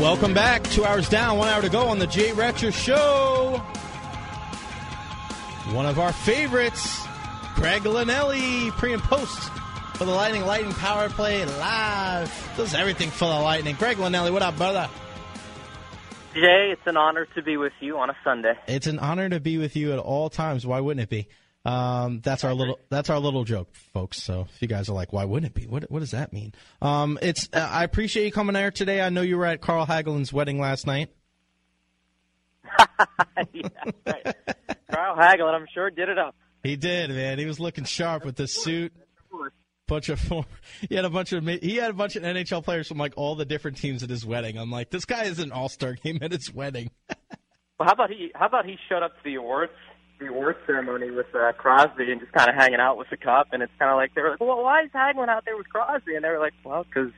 Welcome back. Two hours down, one hour to go on the Jay Retcher Show. One of our favorites, Craig Linnelli, pre and post for the Lightning Lightning Power Play live. Does everything for the Lightning. Greg Linnelli, what up, brother? Jay, it's an honor to be with you on a Sunday. It's an honor to be with you at all times. Why wouldn't it be? Um, that's our little that's our little joke, folks. So if you guys are like, why wouldn't it be? What what does that mean? Um, it's uh, I appreciate you coming there today. I know you were at Carl Hagelin's wedding last night. yeah, right. Carl Hagelin, I'm sure, did it up. He did, man. He was looking sharp with the suit. Bunch of. He had a bunch of he had a bunch of NHL players from like all the different teams at his wedding. I'm like, this guy is an all star game at his wedding. Well, how about he? How about he showed up to the awards the awards ceremony with uh, Crosby and just kind of hanging out with the cup, and it's kind of like they were like, well, why is Hagelin out there with Crosby? And they were like, well, because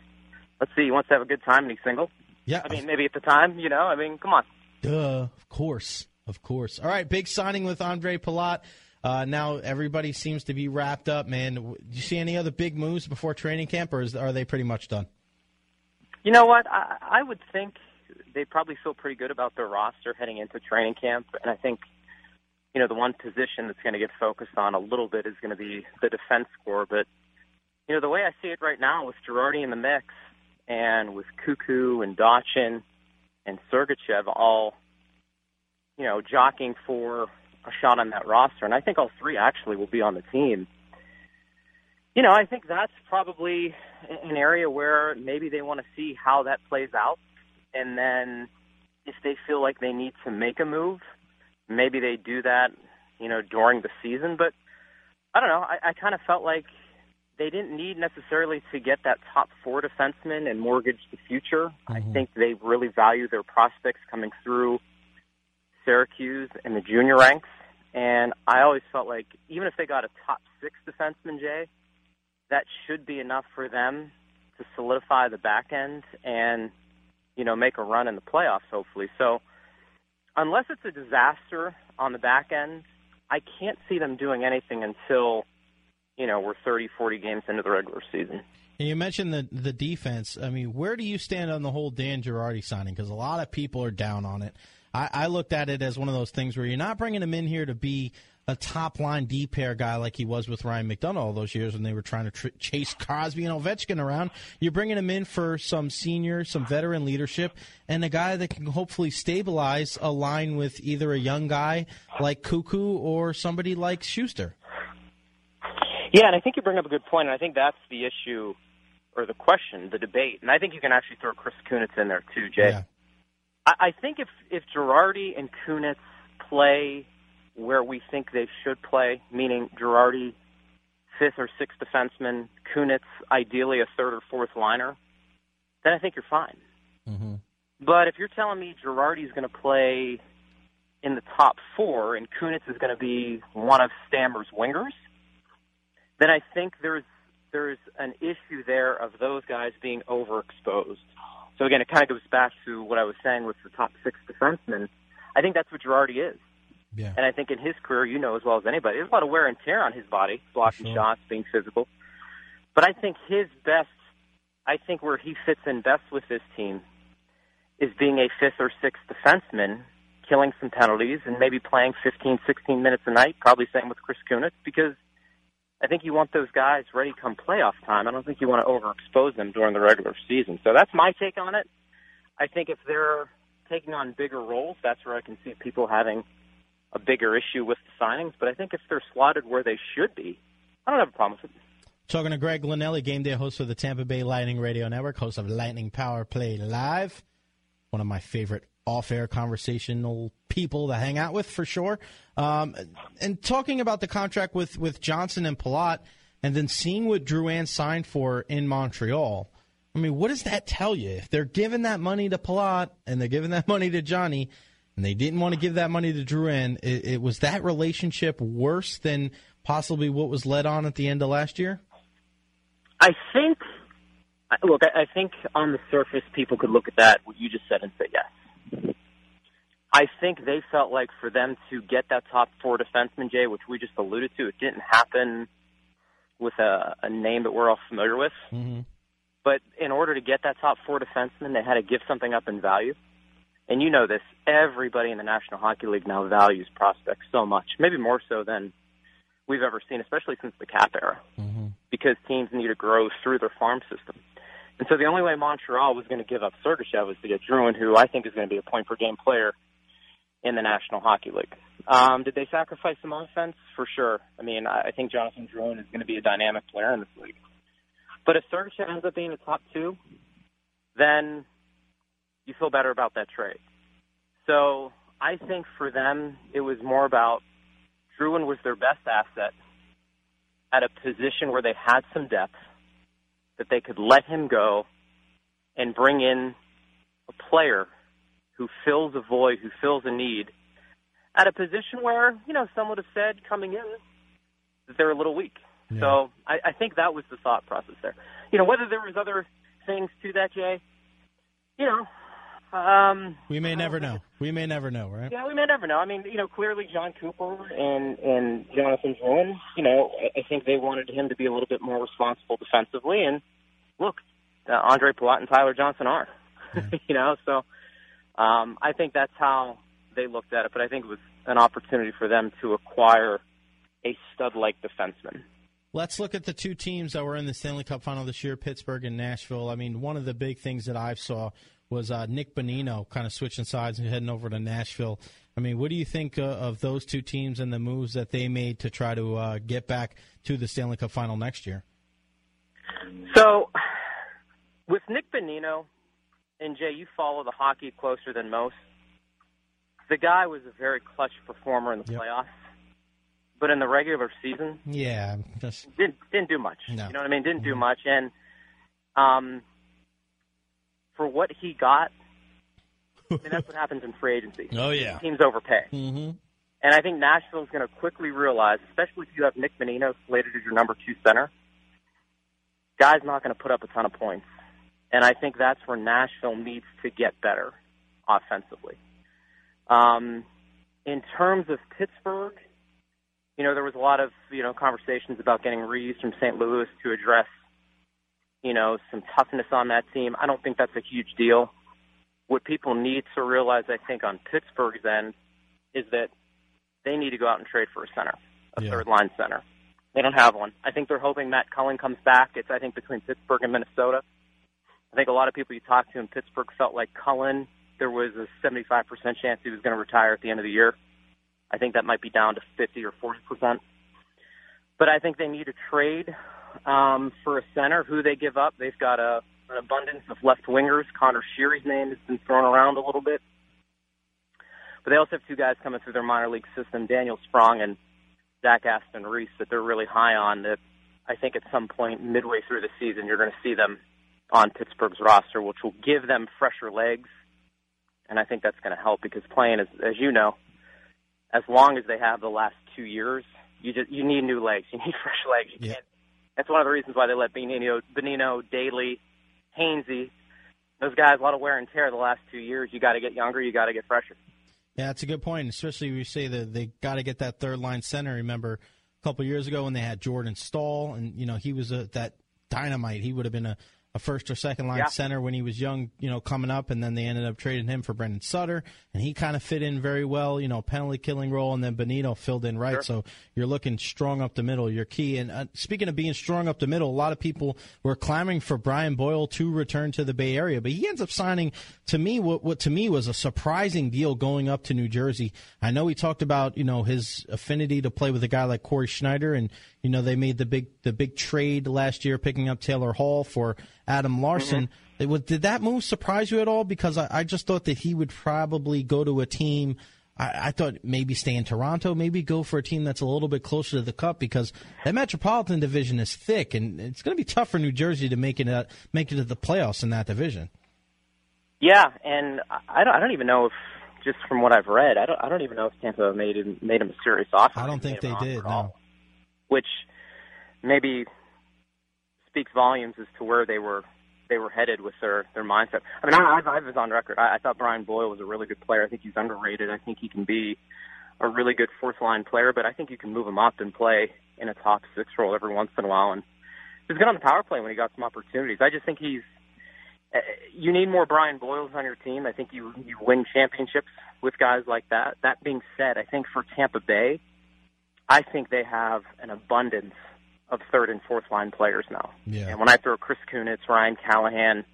let's see, he wants to have a good time and he's single. Yeah, I mean, maybe at the time, you know, I mean, come on. Duh, of course, of course. All right, big signing with Andre Palat. Uh, now everybody seems to be wrapped up, man. Do you see any other big moves before training camp, or is, are they pretty much done? You know what? I, I would think they probably feel pretty good about their roster heading into training camp, and I think you know, the one position that's going to get focused on a little bit is going to be the defense core. But, you know, the way I see it right now with Girardi in the mix and with Koekkoek and Dotchin and Sergachev all, you know, jockeying for a shot on that roster, and I think all three actually will be on the team. You know, I think that's probably an area where maybe they want to see how that plays out. And then if they feel like they need to make a move – maybe they do that, you know, during the season. But I don't know. I, I kind of felt like they didn't need necessarily to get that top four defenseman and mortgage the future. Mm-hmm. I think they really value their prospects coming through Syracuse and the junior ranks. And I always felt like even if they got a top six defenseman, Jay, that should be enough for them to solidify the back end and, you know, make a run in the playoffs, hopefully. So, unless it's a disaster on the back end, I can't see them doing anything until you know we're 30, 40 games into the regular season. And you mentioned the the defense. I mean, where do you stand on the whole Dan Girardi signing? Because a lot of people are down on it. I, I looked at it as one of those things where you're not bringing him in here to be a top line D pair guy like he was with Ryan McDonagh all those years when they were trying to tr- chase Crosby and Ovechkin around. You're bringing him in for some senior, some veteran leadership, and a guy that can hopefully stabilize a line with either a young guy like Koekkoek or somebody like Sustr. Yeah, and I think you bring up a good point, and I think that's the issue or the question, the debate. And I think you can actually throw Chris Kunitz in there too, Jay. Yeah. I, I think if if Girardi and Kunitz play where we think they should play, meaning Girardi, fifth or sixth defenseman, Kunitz, ideally a third or fourth liner, then I think you're fine. Mm-hmm. But if you're telling me Girardi's going to play in the top four and Kunitz is going to be one of Stammer's wingers, then I think there's there's an issue there of those guys being overexposed. So again, it kind of goes back to what I was saying with the top six defensemen. I think that's what Girardi is. Yeah. And I think in his career, you know as well as anybody, there's a lot of wear and tear on his body, blocking sure. shots, being physical. But I think his best, I think where he fits in best with this team is being a fifth or sixth defenseman, killing some penalties, and maybe playing 15, 16 minutes a night. Probably same with Chris Kunitz because I think you want those guys ready come playoff time. I don't think you want to overexpose them during the regular season. So that's my take on it. I think if they're taking on bigger roles, that's where I can see people having a bigger issue with the signings. But I think if they're slotted where they should be, I don't have a problem with it. Talking to Greg Linnelli, game day host of the Tampa Bay Lightning Radio Network, host of Lightning Power Play Live, one of my favorite off-air conversational people to hang out with for sure. Um, and talking about the contract with with Johnson and Palat, and then seeing what Drew Drouin signed for in Montreal. I mean, what does that tell you? If they're giving that money to Palat and they're giving that money to Johnny, and they didn't want to give that money to Drouin, it, it was that relationship worse than possibly what was led on at the end of last year? I think, look, I think on the surface, people could look at that, what you just said, and say yes. I think they felt like for them to get that top four defenseman, Jay, which we just alluded to, it didn't happen with a, a name that we're all familiar with. Mm-hmm. But in order to get that top four defenseman, they had to give something up in value. And you know this, everybody in the National Hockey League now values prospects so much, maybe more so than we've ever seen, especially since the cap era, mm-hmm. because teams need to grow through their farm system. And so the only way Montreal was going to give up Sergachev was to get Drouin, who I think is going to be a point per game player in the National Hockey League. Um, did they sacrifice some offense? For sure. I mean, I think Jonathan Drouin is going to be a dynamic player in this league. But if Sergachev ends up being a top two, then you feel better about that trade. So I think for them, it was more about Drouin was their best asset at a position where they had some depth, that they could let him go and bring in a player who fills a void, who fills a need at a position where, you know, some would have said coming in that they're a little weak. Yeah. So I, I think that was the thought process there. You know, whether there was other things to that, Jay, you know, um, we may never know. We may never know, right? Yeah, we may never know. I mean, you know, clearly John Cooper and and Jonathan Drouin, you know, I think they wanted him to be a little bit more responsible defensively. And look, uh, Andre Palat and Tyler Johnson are, yeah. you know, so um, I think that's how they looked at it. But I think it was an opportunity for them to acquire a stud-like defenseman. Let's look at the two teams that were in the Stanley Cup final this year, Pittsburgh and Nashville. I mean, one of the big things that I saw was uh, Nick Bonino kind of switching sides and heading over to Nashville. I mean, what do you think uh, of those two teams and the moves that they made to try to uh, get back to the Stanley Cup final next year? So, with Nick Bonino, and Jay, you follow the hockey closer than most. The guy was a very clutch performer in the yep. playoffs, but in the regular season, yeah, just didn't didn't do much. No. You know what I mean? Didn't mm-hmm. do much, and um, for what he got, I mean, that's what happens in free agency. Oh yeah, teams overpay. Mm-hmm. And I think Nashville is going to quickly realize, especially if you have Nick Bonino slated as your number two center, guy's not going to put up a ton of points. And I think that's where Nashville needs to get better offensively. Um, in terms of Pittsburgh, you know, there was a lot of, you know, conversations about getting Reaves from St. Louis to address you know, some toughness on that team. I don't think that's a huge deal. What people need to realize, I think, on Pittsburgh's end is that they need to go out and trade for a center, a yeah. third line center. They don't have one. I think they're hoping Matt Cullen comes back. It's I think between Pittsburgh and Minnesota. I think a lot of people you talked to in Pittsburgh felt like Cullen. There was a 75% chance he was going to retire at the end of the year. I think that might be down to 50 or 40 percent. But I think they need to trade um, for a center. Who they give up? They've got a, an abundance of left wingers. Conor Sheary's name has been thrown around a little bit. But they also have two guys coming through their minor league system, Daniel Sprong and Zach Aston Reese, that they're really high on. That I think at some point midway through the season, you're going to see them on Pittsburgh's roster, which will give them fresher legs. And I think that's going to help because playing, as, as you know, as long as they have the last two years, you just you need new legs. You need fresh legs. You yeah. can't that's one of the reasons why they let Bonino, Bonino Daley, Hainsey, those guys, a lot of wear and tear the last two years. You got to get younger. You got to get fresher. Yeah, that's a good point. Especially you say that they got to get that third line center. Remember a couple years ago when they had Jordan Staal, and you know he was a, that dynamite. He would have been a a first or second line yeah. center when he was young, you know, coming up, and then they ended up trading him for Brandon Sutter, and he kind of fit in very well, you know, penalty killing role, and then Benito filled in right. Sure. So you're looking strong up the middle. You're key. And uh, speaking of being strong up the middle, a lot of people were clamoring for Brian Boyle to return to the Bay Area, but he ends up signing to me what, what to me was a surprising deal going up to New Jersey. I know he talked about you know his affinity to play with a guy like Cory Schneider, and you know they made the big the big trade last year, picking up Taylor Hall for Adam Larsson. Mm-hmm. Did that move surprise you at all? Because I, I just thought that he would probably go to a team. I, I thought maybe stay in Toronto, maybe go for a team that's a little bit closer to the cup because that Metropolitan division is thick, and it's going to be tough for New Jersey to make it uh, make it to the playoffs in that division. Yeah, and I don't, I don't even know if just from what I've read, I don't I don't even know if Tampa made him made him a serious offer. I don't think they did. offer at all, No. Which maybe speaks volumes as to where they were they were headed with their their mindset. I mean, I, I, was on record. I, I thought Brian Boyle was a really good player. I think he's underrated. I think he can be a really good fourth line player, but I think you can move him up and play in a top six role every once in a while. And he was good on the power play when he got some opportunities. I just think he's uh, you need more Brian Boyles on your team. I think you you win championships with guys like that. That being said, I think for Tampa Bay, I think they have an abundance of third and fourth line players now. Yeah. And when I throw Chris Kunitz, Ryan Callahan,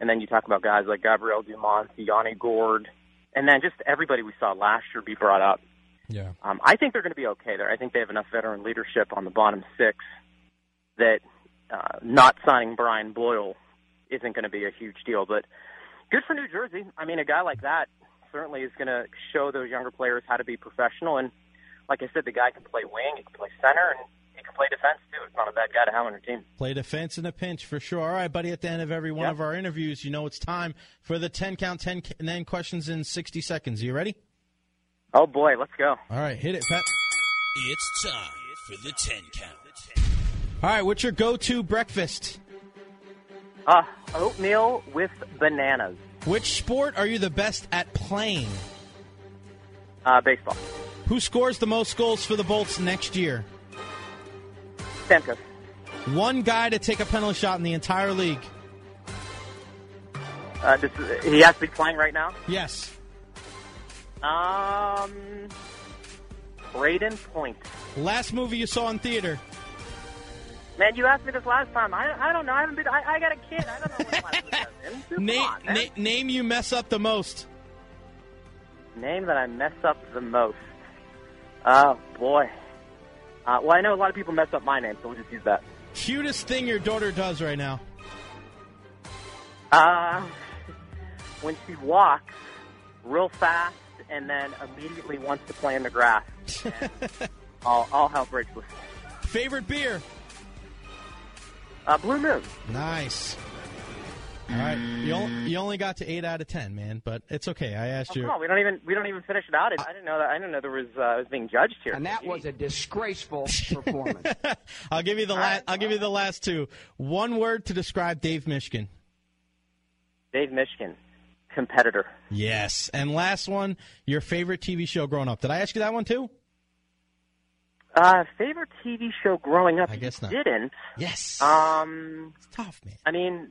and then you talk about guys like Gabriel Dumont, Yanni Gourde, and then just everybody we saw last year be brought up. Yeah. Um, I think they're going to be okay there. I think they have enough veteran leadership on the bottom six that uh, not signing Brian Boyle isn't going to be a huge deal. But good for New Jersey. I mean, a guy like that certainly is going to show those younger players how to be professional. And like I said, the guy can play wing, he can play center, and play defense too. It's not a bad guy to have on your team. Play defense in a pinch for sure. All right, buddy. At the end of every one Yep. of our interviews, you know it's time for the ten count, ten and then questions in sixty seconds. Are you ready? Oh boy, let's go. All right, hit it, Pat. It's time for the 10 count. All right, what's your go-to breakfast? Uh, oatmeal with bananas. Which sport are you the best at playing? Uh, baseball. Who scores the most goals for the Bolts next year? One guy to take a penalty shot in the entire league. Uh, this, he has to be playing right now. Yes. Um, Brayden Point. Last movie you saw in theater. Man, you asked me this last time. I, I don't know. I haven't been. I, I got a kid. I don't know what last movie I was in. Come Name, on, na- name you mess up the most. Name that I mess up the most. Oh boy. Uh, well, I know a lot of people mess up my name, so we'll just use that. Cutest thing your daughter does right now. Uh, when she walks real fast and then immediately wants to play in the grass, all, all hell breaks loose. Favorite beer? Uh, Blue Moon. Nice. All right, you only, you only got to eight out of ten, man, but it's okay. I asked Oh, you. come on, we don't even we don't even finish it out. I didn't know that. I didn't know there was uh, I was being judged here. And that Gee. was a disgraceful performance. I'll give you the last. I'll give you the last two. One word to describe Dave Mishkin. Dave Mishkin, competitor. Yes, and last one. Your favorite TV show growing up. Did I ask you that one too? Uh, favorite TV show growing up? I guess not. Didn't. Yes. Um, it's tough, man. I mean,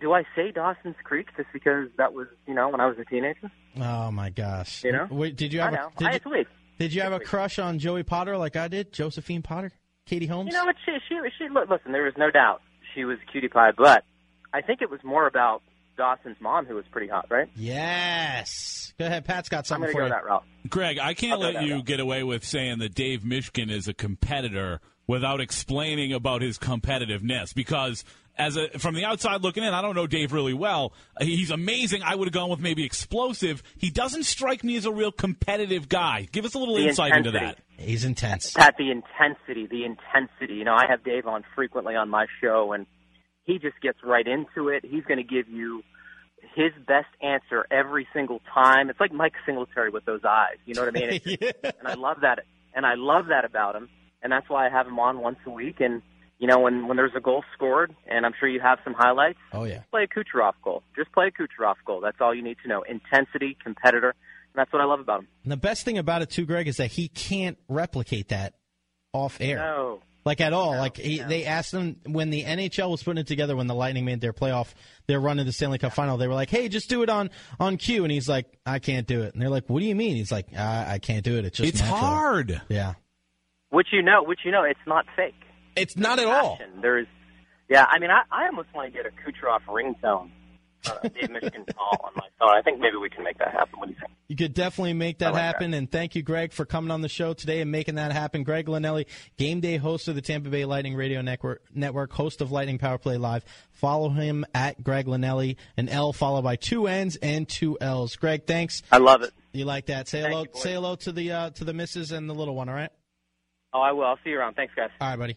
do I say Dawson's Creek just because that was you know when I was a teenager? Oh my gosh. You know? Wait, did you have? I have know. a did I, you, it's weak. did you have a crush on Joey Potter like I did? Josephine Potter, Katie Holmes. You know what? She she she. look, Listen, there was no doubt she was a cutie pie, but I think it was more about Dawson's mom who was pretty hot, right? Yes. Go ahead, Pat's got I'm something for go you. that route. Greg, I can't I'll let you route. get away with saying that Dave Mishkin is a competitor without explaining about his competitiveness because as a from the outside looking in, I don't know Dave really well. He's amazing. I would have gone with maybe explosive. He doesn't strike me as a real competitive guy. Give us a little The insight into that. He's intense. Pat, the intensity, the intensity. You know, I have Dave on frequently on my show, and he just gets right into it. He's going to give you his best answer every single time. It's like Mike Singletary with those eyes. You know what I mean? It's just- And I love that. And I love that about him. And that's why I have him on once a week. And you know, when when there's a goal scored, and I'm sure you have some highlights. Oh yeah. Play a Kucherov goal. Just play a Kucherov goal. That's all you need to know. Intensity, competitor. And that's what I love about him. And the best thing about it too, Greg, is that he can't replicate that off air. No. Like at all. like he, they asked him when the NHL was putting it together when the Lightning made their playoff, their run to the Stanley Cup final. They were like, "Hey, just do it on on cue," and he's like, "I can't do it." And they're like, "What do you mean?" He's like, "I, I can't do it. It's just It's natural." hard. Yeah, Which you know, which you know, it's not fake. It's not at all. There's, yeah. I mean, I, I almost want to get a Kucherov ringtone uh, Dave Mishkin call on my phone. I think maybe we can make that happen. What do you think? You could definitely make that like happen. And thank you, Greg, for coming on the show today and making that happen. Greg Linnelli, game day host of the Tampa Bay Lightning Radio Network, network host of Lightning Power Play Live. Follow him at Greg Linnelli, an L followed by two N's and two L's. Greg, thanks. I love it. You like that? Say Thank hello. you, say hello to the uh, to the missus and the little one. All right. Oh, I will. I'll see you around. Thanks, guys. All right, buddy.